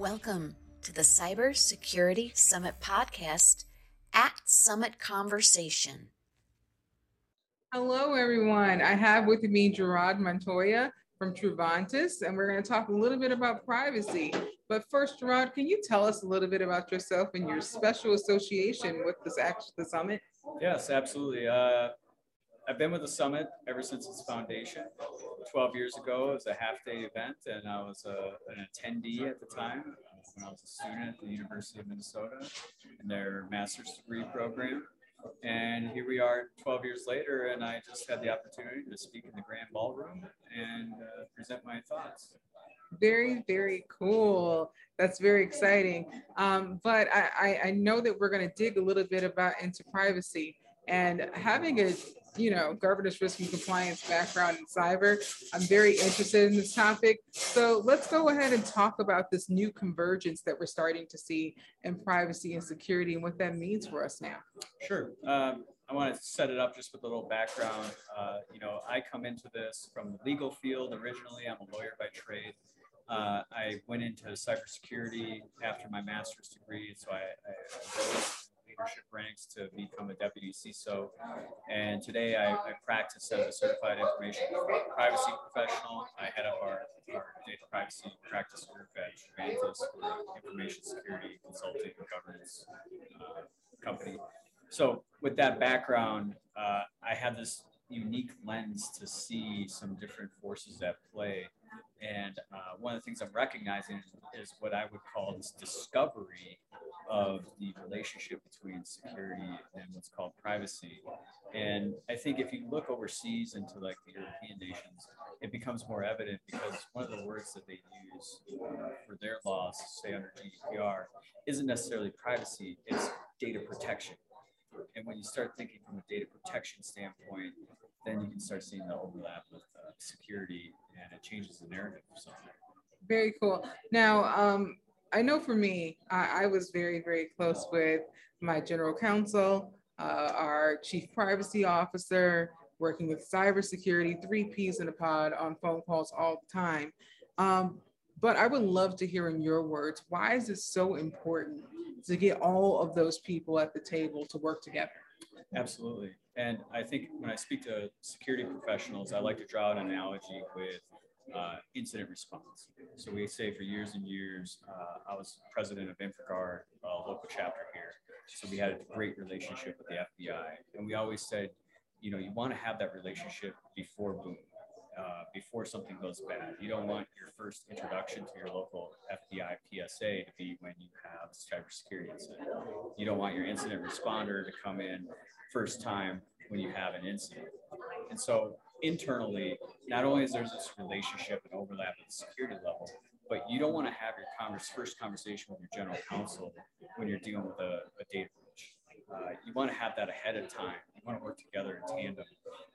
Welcome to the Cybersecurity Summit podcast at Summit Conversation. Hello, everyone. I have with me Gerard Montoya from Truvantis, and we're going to talk a little bit about privacy. But first, Gerard, can you tell us a little bit about yourself and your special association with this act- the summit? Yes, absolutely. Uh, I've been with the summit ever since its foundation. 12 years ago, it was a half-day event, and I was a, uh, an attendee at the time uh, when I was a student at the University of Minnesota in their master's degree program. And here we are 12 years later, and I just had the opportunity to speak in the grand ballroom and uh, present my thoughts. Very, very cool. That's very exciting. Um, but I, I, I know that we're going to dig a little bit about into privacy and having a you know, governance risk and compliance background in cyber. I'm very interested in this topic. So let's go ahead and talk about this new convergence that we're starting to see in privacy and security and what that means for us now. Sure. Um, I want to set it up just with a little background. Uh, you know, I come into this from the legal field originally. I'm a lawyer by trade. Uh, I went into cybersecurity after my master's degree, so I, I leadership ranks to become a deputy CISO. And today I, I practice as a certified information privacy professional. I head up our, our data privacy practice group at Vantis, information security consulting and governance uh, company. So with that background, uh, I have this unique lens to see some different forces at play. And uh, one of the things I'm recognizing is what I would call this discovery of the relationship between security and what's called privacy. And I think if you look overseas into like the European nations, it becomes more evident because one of the words that they use for their laws, say under GDPR, isn't necessarily privacy, it's data protection. And when you start thinking from a data protection standpoint, then you can start seeing the overlap with uh, security and it changes the narrative something. Very cool. Now, um, I know for me, I, I, was very, very close with my general counsel, uh, our chief privacy officer, working with cybersecurity, three P's in a pod on phone calls all the time. Um, but I would love to hear in your words, why is it so important to get all of those people at the table to work together? Absolutely. And I think when I speak to security professionals, I like to draw an analogy with uh, incident response. So we say for years and years, uh, I was president of InfraGard, a local chapter here. So we had a great relationship with the FBI. And we always said, you know, you want to have that relationship before boom, uh, before something goes bad. You don't want your first introduction to your local FBI PSA to be when you have a cybersecurity incident. You don't want your incident responder to come in first time when you have an incident. And so internally, not only is there this relationship and overlap at the security level, but you don't want to have your converse, first conversation with your general counsel when you're dealing with a, a data breach. Uh, you want to have that ahead of time. You want to work together in tandem.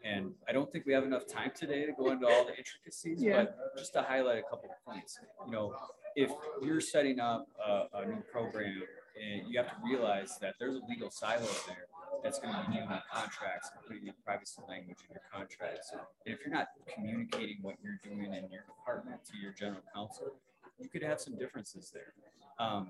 And I don't think we have enough time today to go into all the intricacies, yeah. but just to highlight a couple of points. You know, if you're setting up a, a new program and you have to realize that there's a legal silo there that's going to be dealing with contracts and putting in privacy language in your contracts. And if you're not communicating what you're doing in your department to your general counsel, you could have some differences there. Um,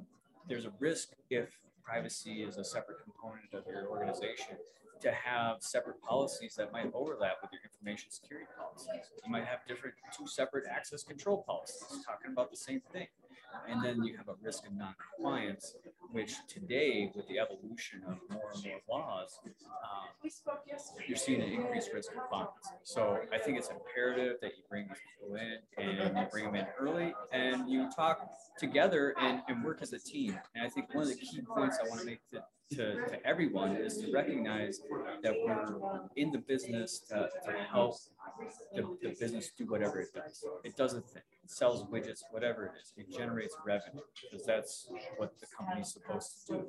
there's a risk if privacy is a separate component of your organization to have separate policies that might overlap with your information security policies. You might have different two separate access control policies talking about the same thing. And then you have a risk of non-compliance, which today, with the evolution of more and more laws, um, you're seeing an increased risk of compliance. So I think it's imperative that you bring these people in and you bring them in early and you talk together and, and work as a team. And I think one of the key points I want to make to, to, to everyone is to recognize that we're in the business to, to help the, the business do whatever it does. It does a thing it sells widgets, whatever it is, it generates revenue because that's what the company's supposed to do.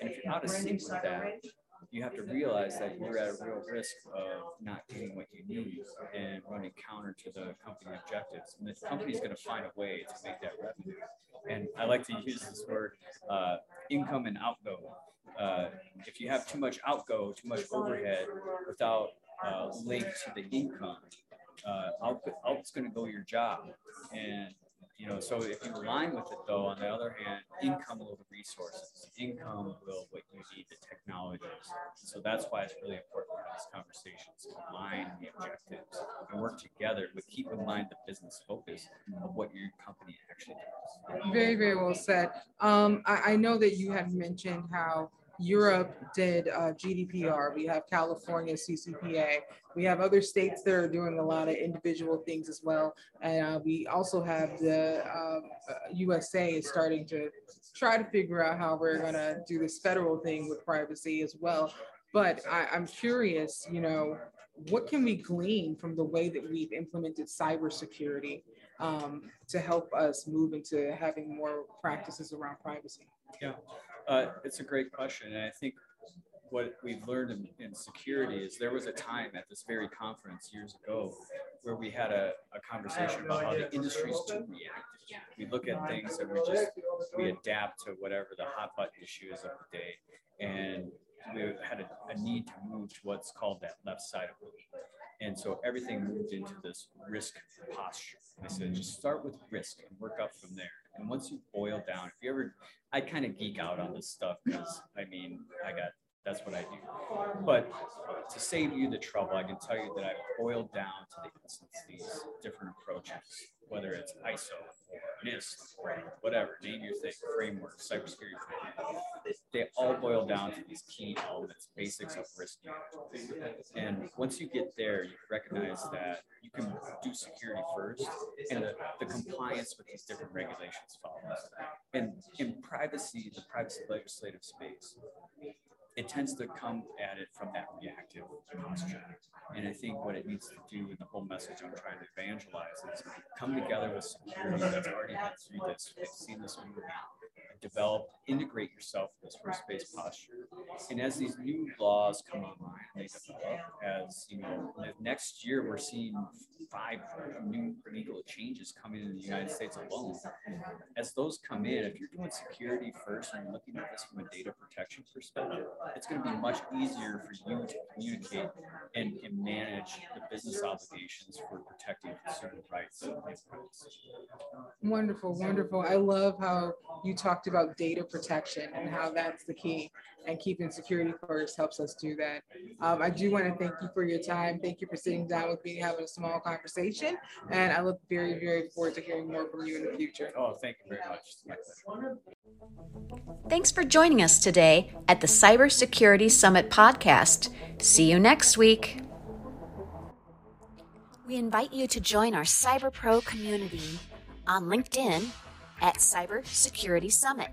And if you're not a sync with that, you have to realize that you're at a real risk of not getting what you need and running counter to the company objectives. And the company's going to find a way to make that revenue. And I like to use this word uh, income and outgo. Uh, if you have too much outgo, too much overhead without uh, link to the income, uh, out, out's going to go your job. And you know, so if you align with it though, on the other hand, income will the resources, income will what you need, the technologies. So that's why it's really important for these conversations to align the objectives and work together, but keep in mind the business focus of what your company actually does. Very, very well said. Um, I, I know that you had mentioned how Europe did uh, GDPR. We have California CCPA. We have other states that are doing a lot of individual things as well. And uh, we also have the um, uh, USA is starting to try to figure out how we're going to do this federal thing with privacy as well. But I, I'm curious, you know, what can we glean from the way that we've implemented cybersecurity um, to help us move into having more practices around privacy? Yeah. Uh, it's a great question. And I think what we've learned in, in, security is there was a time at this very conference years ago where we had a, a conversation about how the industry is too reactive. We look at things and we just we adapt to whatever the hot button issue is of the day. And we had a, a need to move to what's called that left side of it. And so everything moved into this risk posture. I said, just start with risk and work up from there. And once you boil down, if you ever, I kind of geek out on this stuff because I mean, I got that's what I do. But to save you the trouble, I can tell you that I boiled down to the instance these different approaches, whether it's ISO, NIST, whatever, name your thing, framework, cybersecurity framework. They all boil down to these key elements, basics of risk management. And once you get there, you recognize that you can do security first, and the, the compliance with these different regulations follows. And in privacy, the privacy legislative space, it tends to come at it from that reactive posture. And I think what it needs to do, and the whole message I'm trying to evangelize, is come together with security that's already been through this, they've seen this movie, develop, integrate yourself with this risk-based posture. And as these new laws come online, they develop, as you know, next year we're seeing five new legal changes coming in the United States alone. As those come in, if you're doing security first and looking at this from a data protection perspective, it's going to be much easier for you to communicate and, and manage the business obligations for protecting consumer rights. Wonderful, wonderful. I love how you talked about data protection and how that's the key and keeping security first helps us do that. Um, I do want to thank you for your time. Thank you for sitting down with me, having a small conversation. And I look very, very forward to hearing more from you in the future. Oh, thank you very much. Thanks for joining us today at the Cybersecurity Summit podcast. See you next week. We invite you to join our Cyber Pro community on LinkedIn at Cybersecurity Summit.